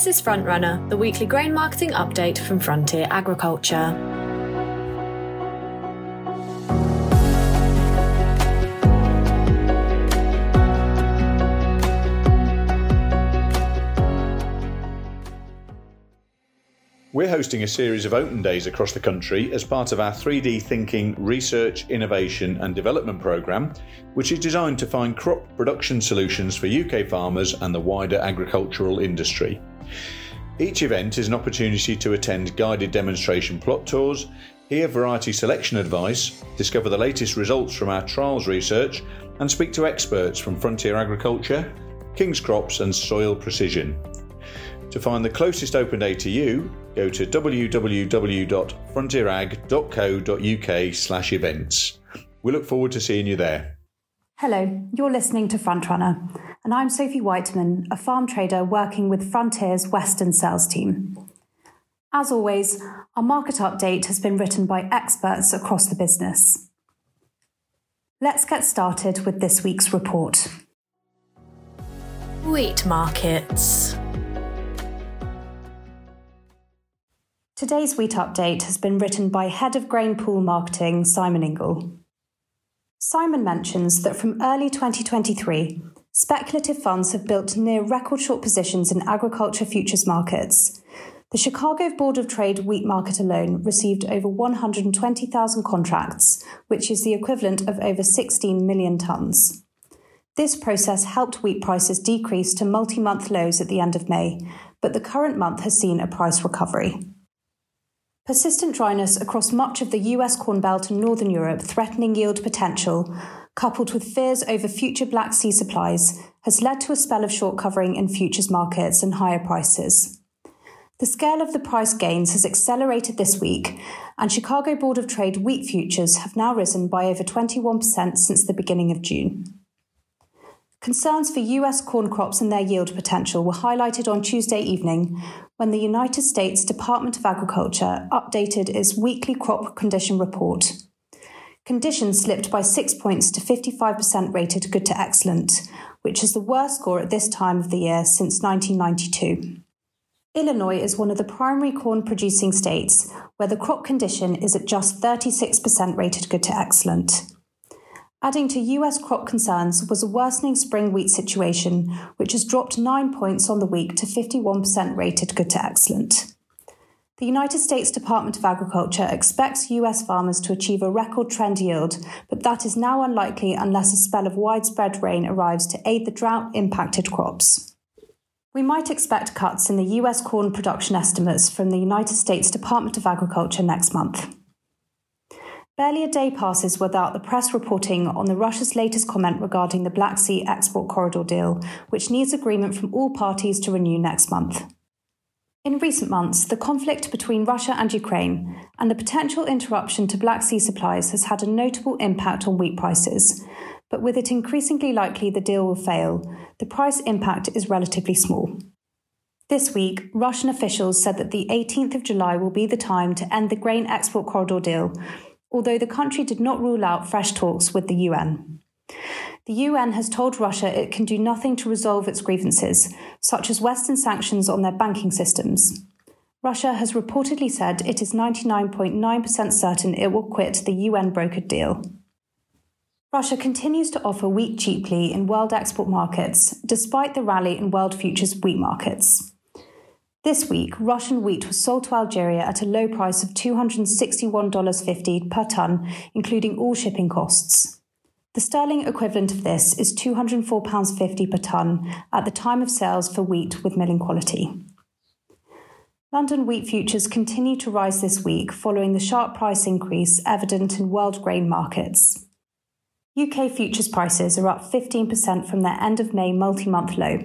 This is Frontrunner, the weekly grain marketing update from Frontier Agriculture. We're hosting a series of open days across the country as part of our 3D Thinking Research, Innovation and Development programme, which is designed to find crop production solutions for UK farmers and the wider agricultural industry. Each event is an opportunity to attend guided demonstration plot tours, hear variety selection advice, discover the latest results from our trials research, and speak to experts from Frontier Agriculture, King's Crops, and SOYL Precision. To find the closest open day to you, go to www.frontierag.co.uk slash events. We look forward to seeing you there. Hello, you're listening to Frontrunner, and I'm Sophie Whiteman, a farm trader working with Frontier's Western sales team. As always, our market update has been written by experts across the business. Let's get started with this week's report. Wheat markets. Today's wheat update has been written by Head of Grain Pool Marketing, Simon Ingle. Simon mentions that from early 2023, speculative funds have built near record short positions in agriculture futures markets. The Chicago Board of Trade wheat market alone received over 120,000 contracts, which is the equivalent of over 16 million tonnes. This process helped wheat prices decrease to multi month lows at the end of May, but the current month has seen a price recovery. Persistent dryness across much of the US Corn Belt and Northern Europe threatening yield potential, coupled with fears over future Black Sea supplies, has led to a spell of short covering in futures markets and higher prices. The scale of the price gains has accelerated this week, and Chicago Board of Trade wheat futures have now risen by over 21% since the beginning of June. Concerns for US corn crops and their yield potential were highlighted on Tuesday evening when the United States Department of Agriculture updated its weekly crop condition report. Conditions slipped by six points to 55% rated good to excellent, which is the worst score at this time of the year since 1992. Illinois is one of the primary corn producing states where the crop condition is at just 36% rated good to excellent. Adding to US crop concerns was a worsening spring wheat situation, which has dropped nine points on the week to 51% rated good to excellent. The United States Department of Agriculture expects US farmers to achieve a record trend yield, but that is now unlikely unless a spell of widespread rain arrives to aid the drought impacted crops. We might expect cuts in the US corn production estimates from the United States Department of Agriculture next month. Barely a day passes without the press reporting on the Russia's latest comment regarding the Black Sea export corridor deal, which needs agreement from all parties to renew next month. In recent months, the conflict between Russia and Ukraine and the potential interruption to Black Sea supplies has had a notable impact on wheat prices. But with it increasingly likely the deal will fail, the price impact is relatively small. This week, Russian officials said that the 18th of July will be the time to end the grain export corridor deal, although the country did not rule out fresh talks with the UN. The UN has told Russia it can do nothing to resolve its grievances, such as Western sanctions on their banking systems. Russia has reportedly said it is 99.9% certain it will quit the UN brokered deal. Russia continues to offer wheat cheaply in world export markets, despite the rally in world futures wheat markets. This week, Russian wheat was sold to Algeria at a low price of $261.50 per tonne, including all shipping costs. The sterling equivalent of this is £204.50 per tonne at the time of sales for wheat with milling quality. London wheat futures continue to rise this week following the sharp price increase evident in world grain markets. UK futures prices are up 15% from their end of May multi month low.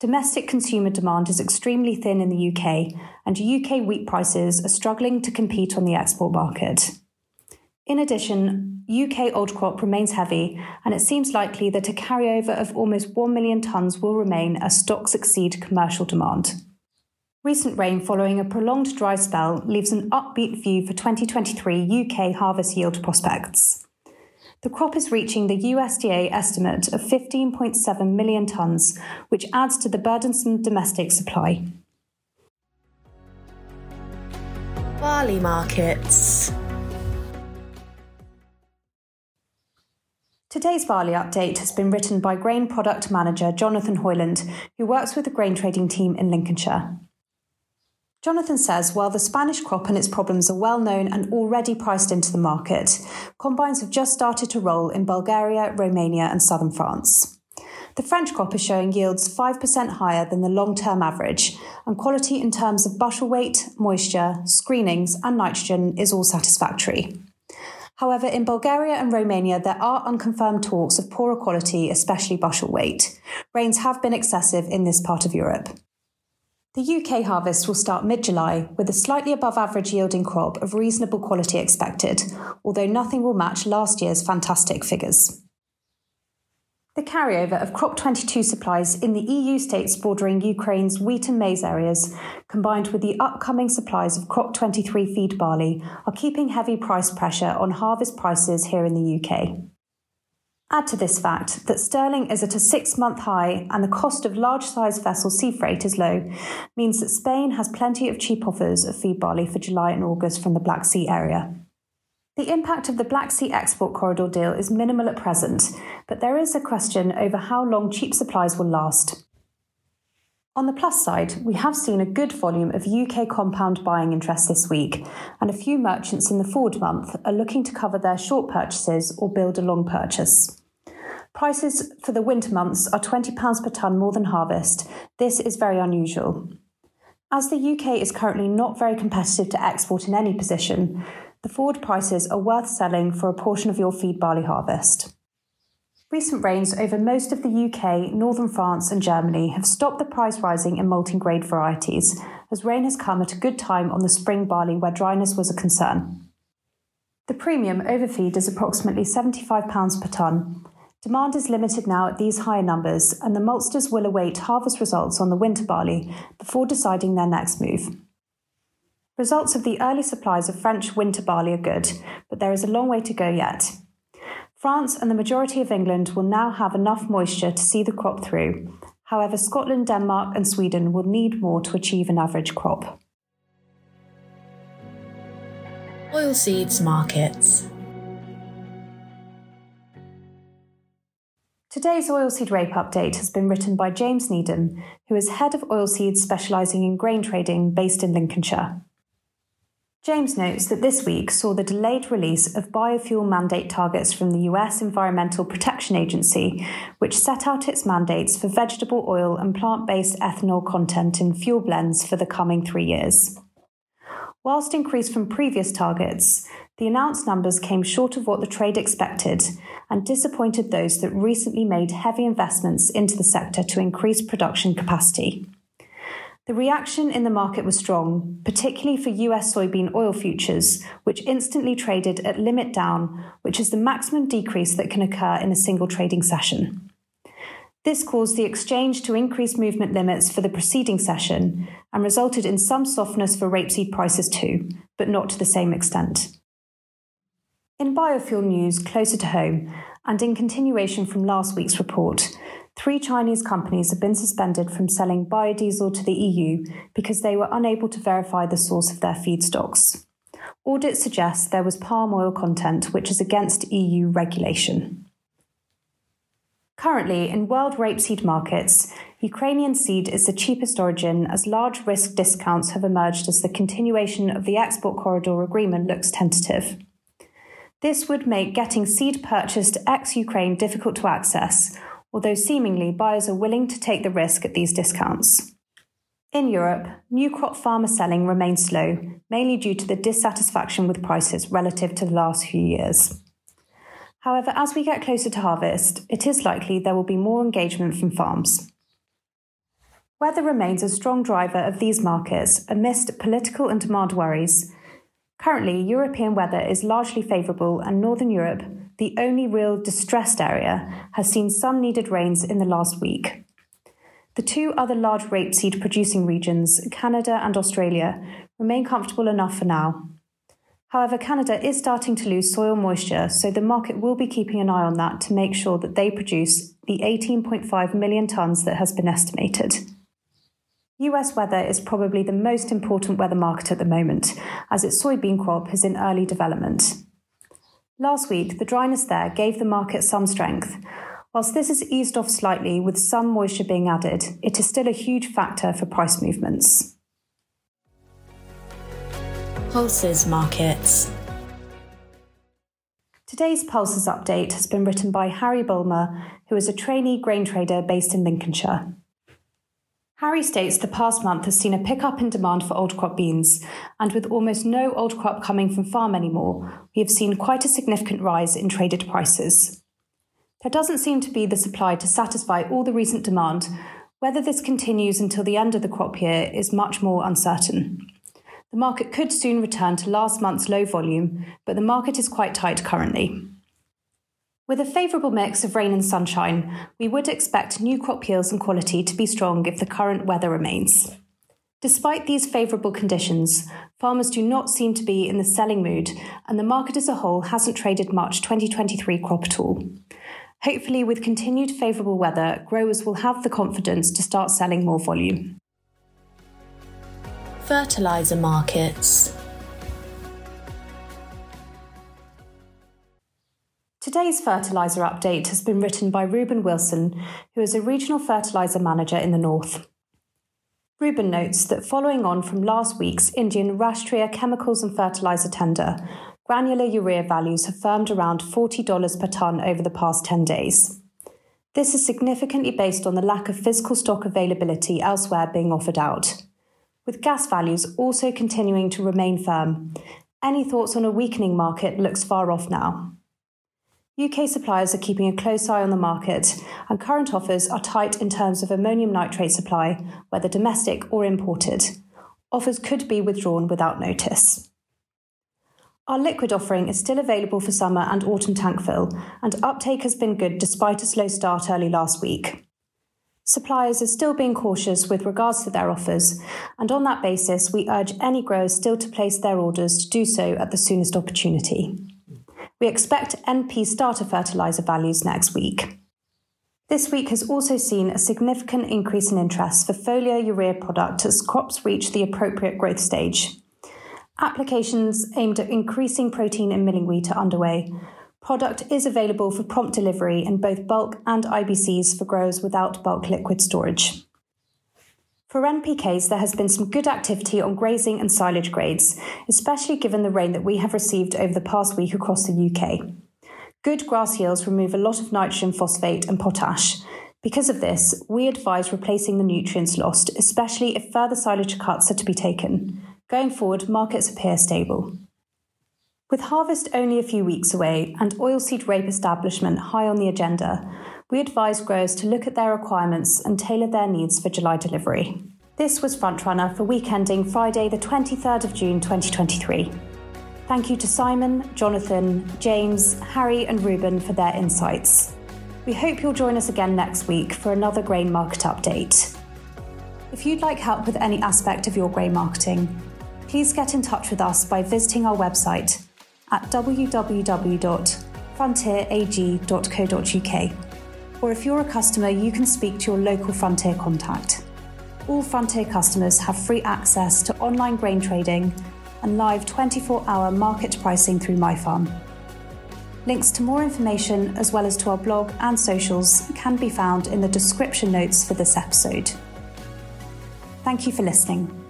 Domestic consumer demand is extremely thin in the UK, and UK wheat prices are struggling to compete on the export market. In addition, UK old crop remains heavy, and it seems likely that a carryover of almost 1 million tonnes will remain as stocks exceed commercial demand. Recent rain following a prolonged dry spell leaves an upbeat view for 2023 UK harvest yield prospects. The crop is reaching the USDA estimate of 15.7 million tonnes, which adds to the burdensome domestic supply. Barley markets. Today's barley update has been written by grain product manager Jonathan Hoyland, who works with the grain trading team in Lincolnshire. Jonathan says while the Spanish crop and its problems are well known and already priced into the market, combines have just started to roll in Bulgaria, Romania, and southern France. The French crop is showing yields 5% higher than the long term average, and quality in terms of bushel weight, moisture, screenings, and nitrogen is all satisfactory. However, in Bulgaria and Romania, there are unconfirmed talks of poorer quality, especially bushel weight. Rains have been excessive in this part of Europe. The UK harvest will start mid July with a slightly above average yielding crop of reasonable quality expected, although nothing will match last year's fantastic figures. The carryover of Crop 22 supplies in the EU states bordering Ukraine's wheat and maize areas, combined with the upcoming supplies of Crop 23 feed barley, are keeping heavy price pressure on harvest prices here in the UK. Add to this fact that sterling is at a six month high and the cost of large size vessel sea freight is low, means that Spain has plenty of cheap offers of feed barley for July and August from the Black Sea area. The impact of the Black Sea export corridor deal is minimal at present, but there is a question over how long cheap supplies will last. On the plus side, we have seen a good volume of UK compound buying interest this week, and a few merchants in the forward month are looking to cover their short purchases or build a long purchase. Prices for the winter months are £20 per tonne more than harvest. This is very unusual. As the UK is currently not very competitive to export in any position, the forward prices are worth selling for a portion of your feed barley harvest. Recent rains over most of the UK, northern France, and Germany have stopped the price rising in malting grade varieties, as rain has come at a good time on the spring barley where dryness was a concern. The premium overfeed is approximately £75 per tonne. Demand is limited now at these higher numbers, and the maltsters will await harvest results on the winter barley before deciding their next move. Results of the early supplies of French winter barley are good, but there is a long way to go yet. France and the majority of England will now have enough moisture to see the crop through. However, Scotland, Denmark, and Sweden will need more to achieve an average crop. Oilseeds markets. Today's oilseed rape update has been written by James Needham, who is head of oilseeds specialising in grain trading based in Lincolnshire. James notes that this week saw the delayed release of biofuel mandate targets from the US Environmental Protection Agency, which set out its mandates for vegetable oil and plant based ethanol content in fuel blends for the coming three years. Whilst increased from previous targets, the announced numbers came short of what the trade expected and disappointed those that recently made heavy investments into the sector to increase production capacity. The reaction in the market was strong, particularly for US soybean oil futures, which instantly traded at limit down, which is the maximum decrease that can occur in a single trading session. This caused the exchange to increase movement limits for the preceding session and resulted in some softness for rapeseed prices too, but not to the same extent. In biofuel news closer to home, and in continuation from last week's report, Three Chinese companies have been suspended from selling biodiesel to the EU because they were unable to verify the source of their feedstocks. Audits suggest there was palm oil content, which is against EU regulation. Currently, in world rapeseed markets, Ukrainian seed is the cheapest origin as large risk discounts have emerged as the continuation of the export corridor agreement looks tentative. This would make getting seed purchased ex Ukraine difficult to access, although seemingly buyers are willing to take the risk at these discounts. In Europe, new crop farmer selling remains slow, mainly due to the dissatisfaction with prices relative to the last few years. However, as we get closer to harvest, it is likely there will be more engagement from farms. Weather remains a strong driver of these markets amidst political and demand worries. Currently, European weather is largely favourable, and Northern Europe, the only real distressed area, has seen some needed rains in the last week. The two other large rapeseed producing regions, Canada and Australia, remain comfortable enough for now. However, Canada is starting to lose soil moisture, so the market will be keeping an eye on that to make sure that they produce the 18.5 million tonnes that has been estimated. US weather is probably the most important weather market at the moment, as its soybean crop is in early development. Last week, the dryness there gave the market some strength. Whilst this has eased off slightly with some moisture being added, it is still a huge factor for price movements. Pulses Markets. Today's Pulses update has been written by Harry Bulmer, who is a trainee grain trader based in Lincolnshire. Harry states the past month has seen a pickup in demand for old crop beans, and with almost no old crop coming from farm anymore, we have seen quite a significant rise in traded prices. There doesn't seem to be the supply to satisfy all the recent demand. Whether this continues until the end of the crop year is much more uncertain. The market could soon return to last month's low volume, but the market is quite tight currently. With a favourable mix of rain and sunshine, we would expect new crop yields and quality to be strong if the current weather remains. Despite these favourable conditions, farmers do not seem to be in the selling mood, and the market as a whole hasn't traded much 2023 crop at all. Hopefully, with continued favourable weather, growers will have the confidence to start selling more volume. Fertiliser markets. Today's fertiliser update has been written by Ruben Wilson, who is a regional fertiliser manager in the north. Ruben notes that following on from last week's Indian Rashtriya Chemicals and Fertiliser tender, granular urea values have firmed around $40 per tonne over the past 10 days. This is significantly based on the lack of physical stock availability elsewhere being offered out with gas values also continuing to remain firm. Any thoughts on a weakening market looks far off now. UK suppliers are keeping a close eye on the market, and current offers are tight in terms of ammonium nitrate supply, whether domestic or imported. Offers could be withdrawn without notice. Our liquid offering is still available for summer and autumn tank fill, and uptake has been good despite a slow start early last week. Suppliers are still being cautious with regards to their offers, and on that basis, we urge any growers still to place their orders to do so at the soonest opportunity. We expect NP starter fertiliser values next week. This week has also seen a significant increase in interest for foliar urea product as crops reach the appropriate growth stage. Applications aimed at increasing protein in milling wheat are underway, Product is available for prompt delivery in both bulk and IBCs for growers without bulk liquid storage. For NPKs, there has been some good activity on grazing and silage grades, especially given the rain that we have received over the past week across the UK. Good grass yields remove a lot of nitrogen, phosphate, and potash. Because of this, we advise replacing the nutrients lost, especially if further silage cuts are to be taken. Going forward, markets appear stable. With harvest only a few weeks away and oilseed rape establishment high on the agenda, we advise growers to look at their requirements and tailor their needs for July delivery. This was Frontrunner for week ending Friday, the 23rd of June 2023. Thank you to Simon, Jonathan, James, Harry, and Ruben for their insights. We hope you'll join us again next week for another grain market update. If you'd like help with any aspect of your grain marketing, please get in touch with us by visiting our website at www.frontierag.co.uk. Or if you're a customer, you can speak to your local Frontier contact. All Frontier customers have free access to online grain trading and live 24 hour market pricing through MyFarm. Links to more information, as well as to our blog and socials, can be found in the description notes for this episode. Thank you for listening.